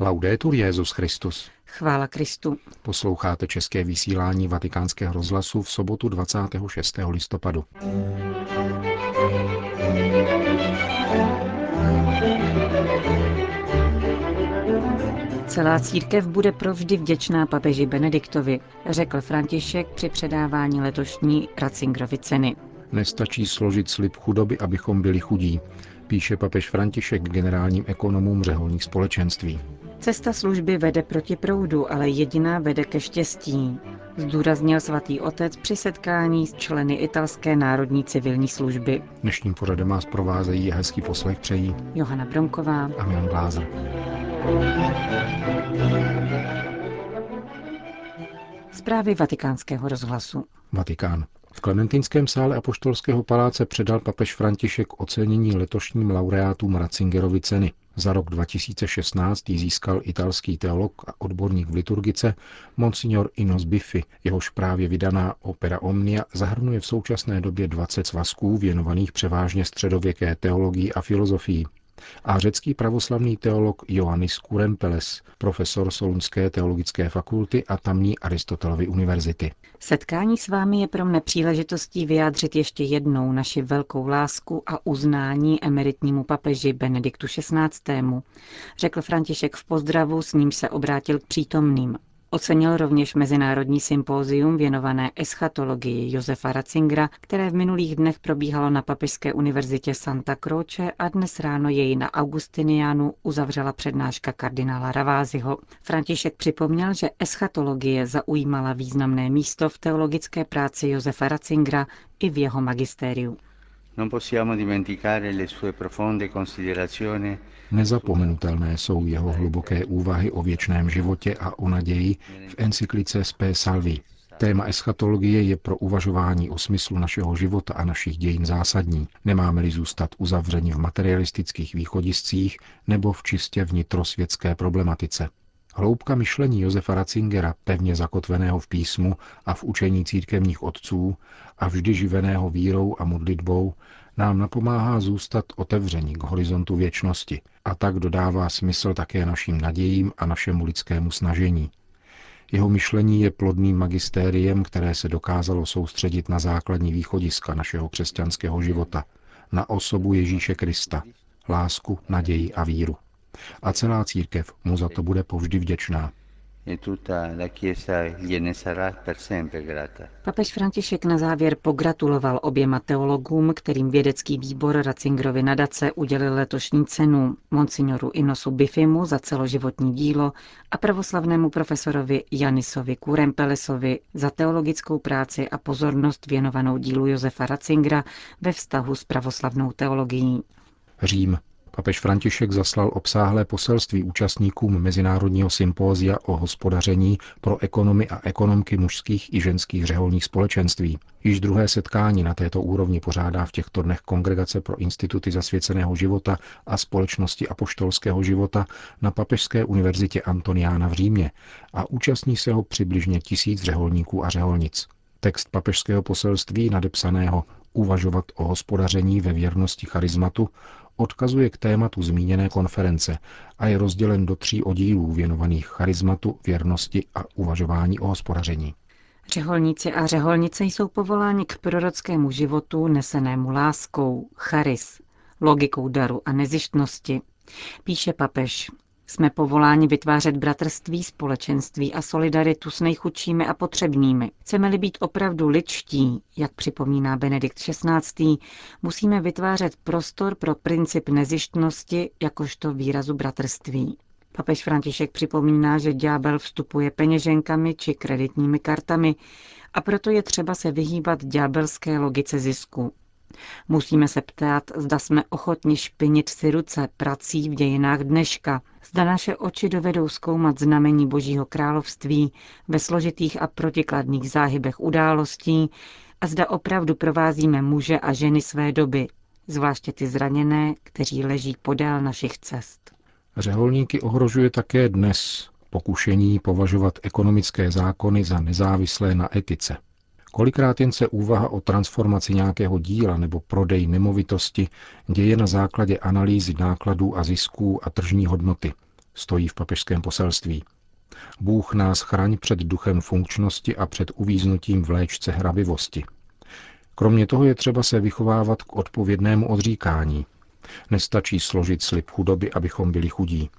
Laudetur Jezus Christus. Chvála Kristu. Posloucháte české vysílání Vatikánského rozhlasu v sobotu 26. listopadu. Celá církev bude provždy vděčná papeži Benediktovi, řekl František při předávání letošní Ratzingerovy ceny. Nestačí složit slib chudoby, abychom byli chudí, píše papež František generálním ekonomům řeholních společenství. Cesta služby vede proti proudu, ale jediná vede ke štěstí, zdůraznil svatý otec při setkání s členy italské národní civilní služby. Dnešním pořadem vás provázejí a hezký poslech přejí Johana Bromková a Milan Glázer. Zprávy vatikánského rozhlasu. Vatikán. V Klementinském sále Apoštolského paláce předal papež František ocenění letošním laureátům Ratzingerovy ceny. Za rok 2016 ji získal italský teolog a odborník v liturgice Monsignor Inos Biffi. Jehož právě vydaná opera Omnia zahrnuje v současné době 20 svazků věnovaných převážně středověké teologii a filozofii a řecký pravoslavný teolog Ioannis Kurempeles, profesor Solunské teologické fakulty a tamní Aristotelovy univerzity. Setkání s vámi je pro mne příležitostí vyjádřit ještě jednou naši velkou lásku a uznání emeritnímu papeži Benediktu XVI., řekl František v pozdravu, s ním se obrátil k přítomným. Ocenil rovněž Mezinárodní sympózium věnované eschatologii Josefa Ratzingera, které v minulých dnech probíhalo na Papežské univerzitě Santa Croce a dnes ráno jej na Augustinianu uzavřela přednáška kardinála Raváziho. František připomněl, že eschatologie zaujímala významné místo v teologické práci Josefa Ratzingera i v jeho magistériu. Nezapomenutelné jsou jeho hluboké úvahy o věčném životě a o naději v encyklice Spe Salvi. Téma eschatologie je pro uvažování o smyslu našeho života a našich dějin zásadní. Nemáme-li zůstat uzavřeni v materialistických východiscích nebo v čistě vnitrosvětské problematice. Hloubka myšlení Josefa Ratzingera, pevně zakotveného v písmu a v učení církevních otců a vždy živeného vírou a modlitbou, nám napomáhá zůstat otevření k horizontu věčnosti a tak dodává smysl také našim nadějím a našemu lidskému snažení. Jeho myšlení je plodným magistériem, které se dokázalo soustředit na základní východiska našeho křesťanského života, na osobu Ježíše Krista, lásku, naději a víru. A celá církev mu za to bude povždy vděčná. Papež František na závěr pogratuloval oběma teologům, kterým vědecký výbor Ratzingerovy nadace udělil letošní cenu, monsignoru Inosu Bifimu za celoživotní dílo a pravoslavnému profesorovi Janisovi Kurempelesovi za teologickou práci a pozornost věnovanou dílu Josefa Ratzingera ve vztahu s pravoslavnou teologií. Řím. Papež František zaslal obsáhlé poselství účastníkům Mezinárodního sympózia o hospodaření pro ekonomy a ekonomky mužských i ženských řeholních společenství. Již druhé setkání na této úrovni pořádá v těchto dnech Kongregace pro instituty zasvěceného života a společnosti apoštolského života na Papežské univerzitě Antoniána v Římě a účastní se ho přibližně tisíc řeholníků a řeholnic. Text papežského poselství nadepsaného Uvažovat o hospodaření ve věrnosti charizmatu odkazuje k tématu zmíněné konference a je rozdělen do tří oddílů věnovaných charizmatu, věrnosti a uvažování o hospodaření. Řeholníci a řeholnice jsou povoláni k prorockému životu nesenému láskou, charis, logikou daru a nezištnosti. Píše papež, jsme povoláni vytvářet bratrství, společenství a solidaritu s nejchudšími a potřebnými. Chceme-li být opravdu ličtí, jak připomíná Benedikt XVI., musíme vytvářet prostor pro princip nezištnosti jakožto výrazu bratrství. Papež František připomíná, že ďábel vstupuje peněženkami či kreditními kartami a proto je třeba se vyhýbat ďábelské logice zisku. Musíme se ptát, zda jsme ochotni špinit si ruce prací v dějinách dneška, zda naše oči dovedou zkoumat znamení Božího království ve složitých a protikladných záhybech událostí a zda opravdu provázíme muže a ženy své doby, zvláště ty zraněné, kteří leží podél našich cest. Řeholníky ohrožuje také dnes pokušení považovat ekonomické zákony za nezávislé na etice. Kolikrát jen se úvaha o transformaci nějakého díla nebo prodej nemovitosti děje na základě analýzy nákladů a zisků a tržní hodnoty, stojí v papežském poselství. Bůh nás chraň před duchem funkčnosti a před uvíznutím v léčce hrabivosti. Kromě toho je třeba se vychovávat k odpovědnému odříkání. Nestačí složit slib chudoby, abychom byli chudí.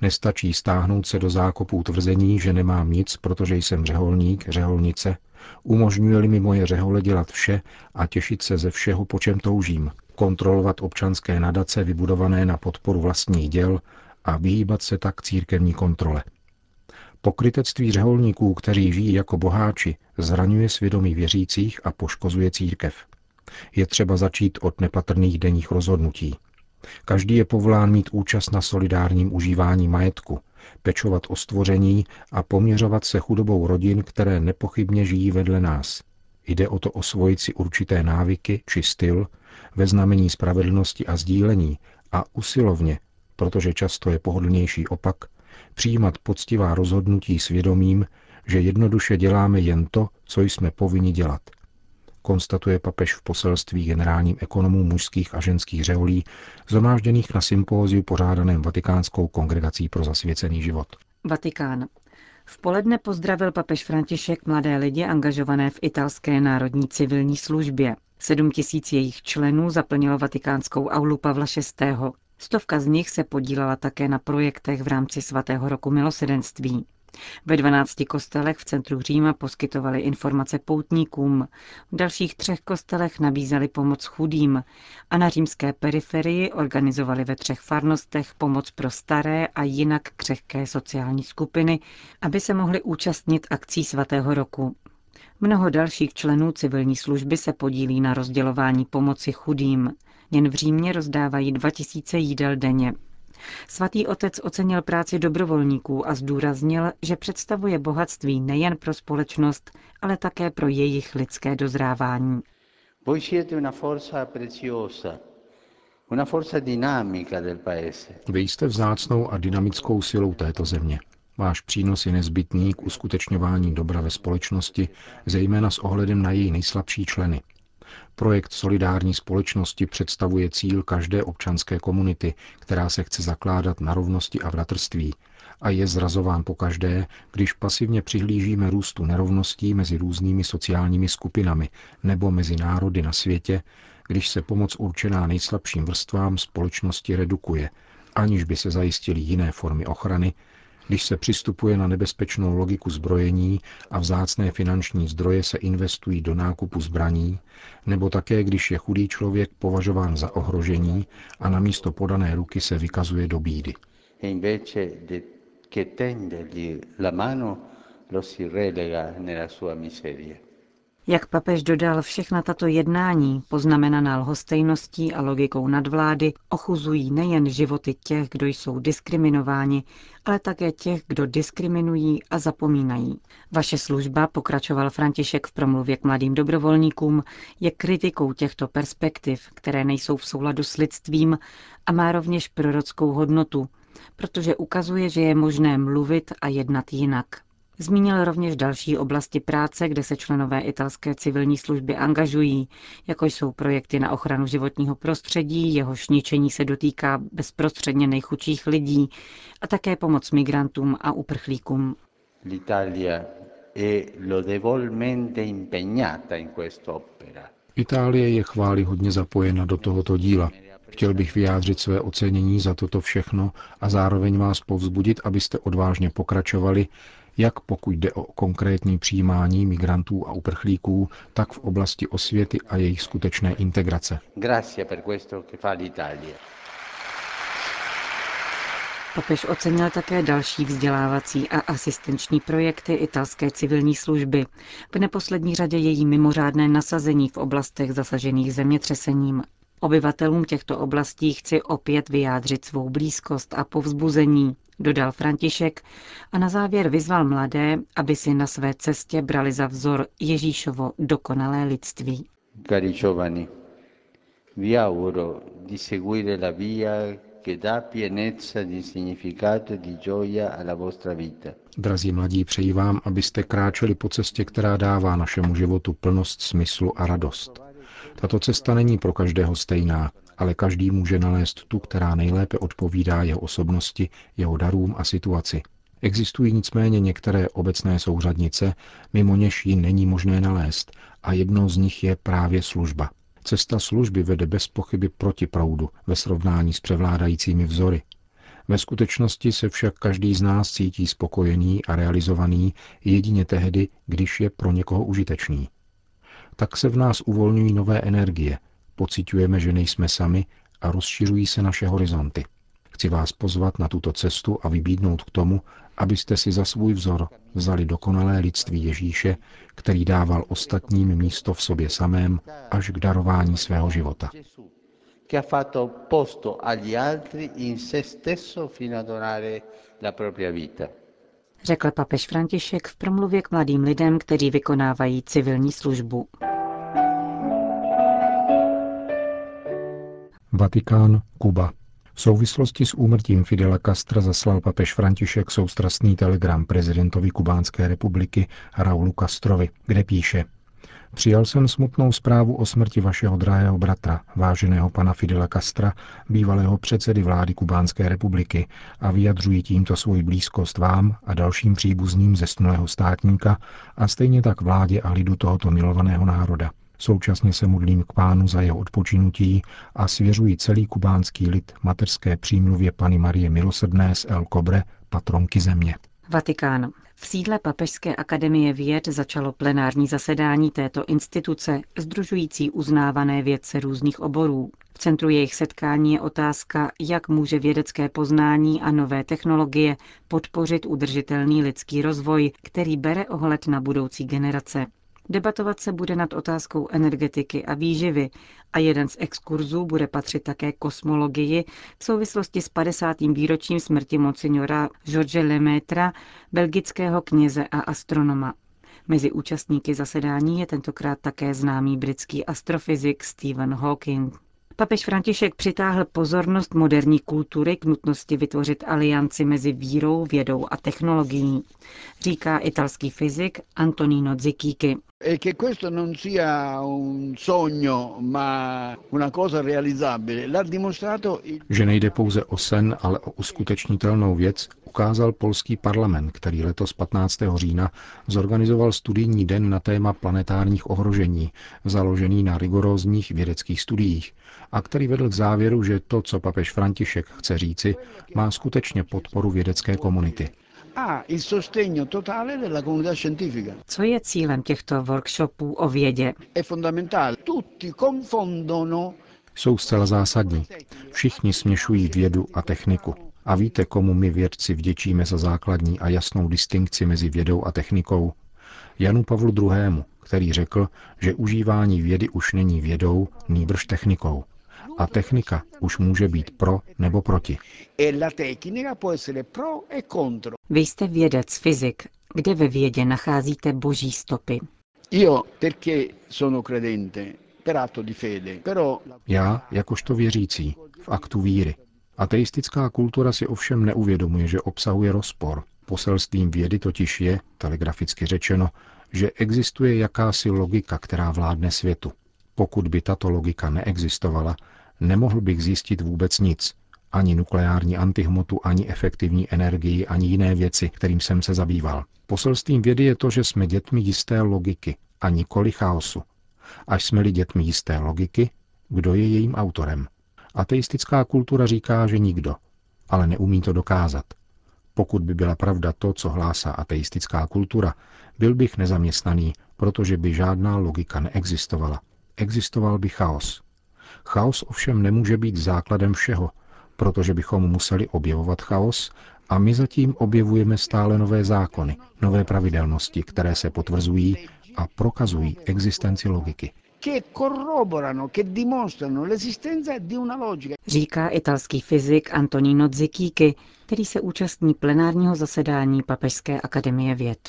Nestačí stáhnout se do zákopů tvrzení, že nemám nic, protože jsem řeholník, řeholnice, umožňuje-li mi moje řehole dělat vše a těšit se ze všeho, po čem toužím, kontrolovat občanské nadace vybudované na podporu vlastních děl a vyhýbat se tak církevní kontrole. Pokrytectví řeholníků, kteří žijí jako boháči, zraňuje svědomí věřících a poškozuje církev. Je třeba začít od nepatrných denních rozhodnutí. Každý je povolán mít účast na solidárním užívání majetku, pečovat o stvoření a poměřovat se chudobou rodin, které nepochybně žijí vedle nás. Jde o to osvojit si určité návyky či styl ve znamení spravedlnosti a sdílení a usilovně, protože často je pohodlnější opak, přijímat poctivá rozhodnutí svědomím, že jednoduše děláme jen to, co jsme povinni dělat. Konstatuje papež v poselství generálním ekonomů mužských a ženských řeholí, zhromážděných na sympóziu pořádaném Vatikánskou kongregací pro zasvěcený život. Vatikán. V poledne pozdravil papež František mladé lidi angažované v italské národní civilní službě. Sedm tisíc jejich členů zaplnilo vatikánskou aulu Pavla VI. Stovka z nich se podílela také na projektech v rámci svatého roku milosedenství. Ve 12 kostelech v centru Říma poskytovali informace poutníkům, v dalších třech kostelech nabízeli pomoc chudým a na římské periferii organizovali ve třech farnostech pomoc pro staré a jinak křehké sociální skupiny, aby se mohli účastnit akcí svatého roku. Mnoho dalších členů civilní služby se podílí na rozdělování pomoci chudým. Jen v Římě rozdávají 2000 jídel denně. Svatý otec ocenil práci dobrovolníků a zdůraznil, že představuje bohatství nejen pro společnost, ale také pro jejich lidské dozrávání. Vy jste vzácnou a dynamickou silou této země. Váš přínos je nezbytný k uskutečňování dobra ve společnosti, zejména s ohledem na její nejslabší členy, Projekt solidární společnosti představuje cíl každé občanské komunity, která se chce zakládat na rovnosti a bratrství a je zrazován po každé, když pasivně přihlížíme růstu nerovností mezi různými sociálními skupinami nebo mezi národy na světě, když se pomoc určená nejslabším vrstvám společnosti redukuje, aniž by se zajistily jiné formy ochrany, když se přistupuje na nebezpečnou logiku zbrojení a vzácné finanční zdroje se investují do nákupu zbraní, nebo také když je chudý člověk považován za ohrožení a na místo podané ruky se vykazuje do bídy. lo si relega nella sua miseria. Jak papež dodal, všechna tato jednání, poznamenaná lhostejností a logikou nadvlády, ochuzují nejen životy těch, kdo jsou diskriminováni, ale také těch, kdo diskriminují a zapomínají. Vaše služba, pokračoval František v promluvě k mladým dobrovolníkům, je kritikou těchto perspektiv, které nejsou v souladu s lidstvím a má rovněž prorockou hodnotu, protože ukazuje, že je možné mluvit a jednat jinak. Zmínil rovněž další oblasti práce, kde se členové italské civilní služby angažují, jako jsou projekty na ochranu životního prostředí, jehož ničení se dotýká bezprostředně nejchudších lidí, a také pomoc migrantům a uprchlíkům. Itálie je chválihodně zapojena do tohoto díla. Chtěl bych vyjádřit své ocenění za toto všechno a zároveň vás povzbudit, abyste odvážně pokračovali jak pokud jde o konkrétní přijímání migrantů a uprchlíků, tak v oblasti osvěty a jejich skutečné integrace. Papež ocenil také další vzdělávací a asistenční projekty italské civilní služby, v neposlední řadě její mimořádné nasazení v oblastech zasažených zemětřesením. Obyvatelům těchto oblastí chci opět vyjádřit svou blízkost a povzbuzení, dodal František a na závěr vyzval mladé, aby si na své cestě brali za vzor Ježíšovo dokonalé lidství. Cari giovani, vi auguro di seguire la via che dà pienezza di significato e di gioia alla vostra vita. Drazí mladí, přeji vám, abyste kráčeli po cestě, která dává našemu životu plnost smyslu a radost. Tato cesta není pro každého stejná, ale každý může nalézt tu, která nejlépe odpovídá jeho osobnosti, jeho darům a situaci. Existují nicméně některé obecné souřadnice, mimo něž ji není možné nalézt, a jednou z nich je právě služba. Cesta služby vede bez pochyby proti proudu ve srovnání s převládajícími vzory. Ve skutečnosti se však každý z nás cítí spokojený a realizovaný jedině tehdy, když je pro někoho užitečný. Tak se v nás uvolňují nové energie, pocitujeme, že nejsme sami a rozšiřují se naše horizonty. Chci vás pozvat na tuto cestu a vybídnout k tomu, abyste si za svůj vzor vzali dokonalé lidství Ježíše, který dával ostatním místo v sobě samém až k darování svého života. Řekl papež František v promluvě k mladým lidem, kteří vykonávají civilní službu. Vatikán, Kuba. V souvislosti s úmrtím Fidela Castra zaslal papež František soustrastný telegram prezidentovi Kubánské republiky Raulu Castrovi, kde píše Přijal jsem smutnou zprávu o smrti vašeho drahého bratra, váženého pana Fidela Castra, bývalého předsedy vlády Kubánské republiky a vyjadřuji tímto svoji blízkost vám a dalším příbuzným zesnulého státníka a stejně tak vládě a lidu tohoto milovaného národa. Současně se modlím k pánu za jeho odpočinutí a svěřuji celý kubánský lid mateřské přímluvě Pany Marie Milosrdné z El Cobre, patronky země. Vatikán. V sídle Papežské akademie věd začalo plenární zasedání této instituce, združující uznávané vědce různých oborů. V centru jejich setkání je otázka, jak může vědecké poznání a nové technologie podpořit udržitelný lidský rozvoj, který bere ohled na budoucí generace. Debatovat se bude nad otázkou energetiky a výživy a jeden z exkurzů bude patřit také kosmologii v souvislosti s 50. výročím smrti monsignora George Lemaitre, belgického kněze a astronoma. Mezi účastníky zasedání je tentokrát také známý britský astrofyzik Stephen Hawking. Papež František přitáhl pozornost moderní kultury k nutnosti vytvořit alianci mezi vírou, vědou a technologií, říká italský fyzik Antonino Zicchiki. E že nejde pouze o sen, ale o uskutečnitelnou věc, ukázal polský parlament, který letos 15. října zorganizoval studijní den na téma planetárních ohrožení, založený na rigorózních vědeckých studiích, a který vedl k závěru, že to, co papež František chce říci, má skutečně podporu vědecké komunity. Co je cílem těchto workshopů o vědě? Jsou zcela zásadní. Všichni směšují vědu a techniku. A víte, komu my vědci vděčíme za základní a jasnou distinkci mezi vědou a technikou? Janu Pavlu II., který řekl, že užívání vědy už není vědou, nýbrž technikou. A technika už může být pro nebo proti. Vy jste vědec, fyzik. Kde ve vědě nacházíte boží stopy? Já, jakožto věřící, v aktu víry. Ateistická kultura si ovšem neuvědomuje, že obsahuje rozpor. Poselstvím vědy totiž je, telegraficky řečeno, že existuje jakási logika, která vládne světu. Pokud by tato logika neexistovala, nemohl bych zjistit vůbec nic, ani nukleární antihmotu, ani efektivní energii, ani jiné věci, kterým jsem se zabýval. Poselstvím vědy je to, že jsme dětmi jisté logiky a nikoli chaosu. Až jsme-li dětmi jisté logiky, kdo je jejím autorem? Ateistická kultura říká, že nikdo, ale neumí to dokázat. Pokud by byla pravda to, co hlásá ateistická kultura, byl bych nezaměstnaný, protože by žádná logika neexistovala. Existoval by chaos. Chaos ovšem nemůže být základem všeho, protože bychom museli objevovat chaos a my zatím objevujeme stále nové zákony, nové pravidelnosti, které se potvrzují a prokazují existenci logiky. Říká italský fyzik Antonino Zicchiki, který se účastní plenárního zasedání Papežské akademie věd.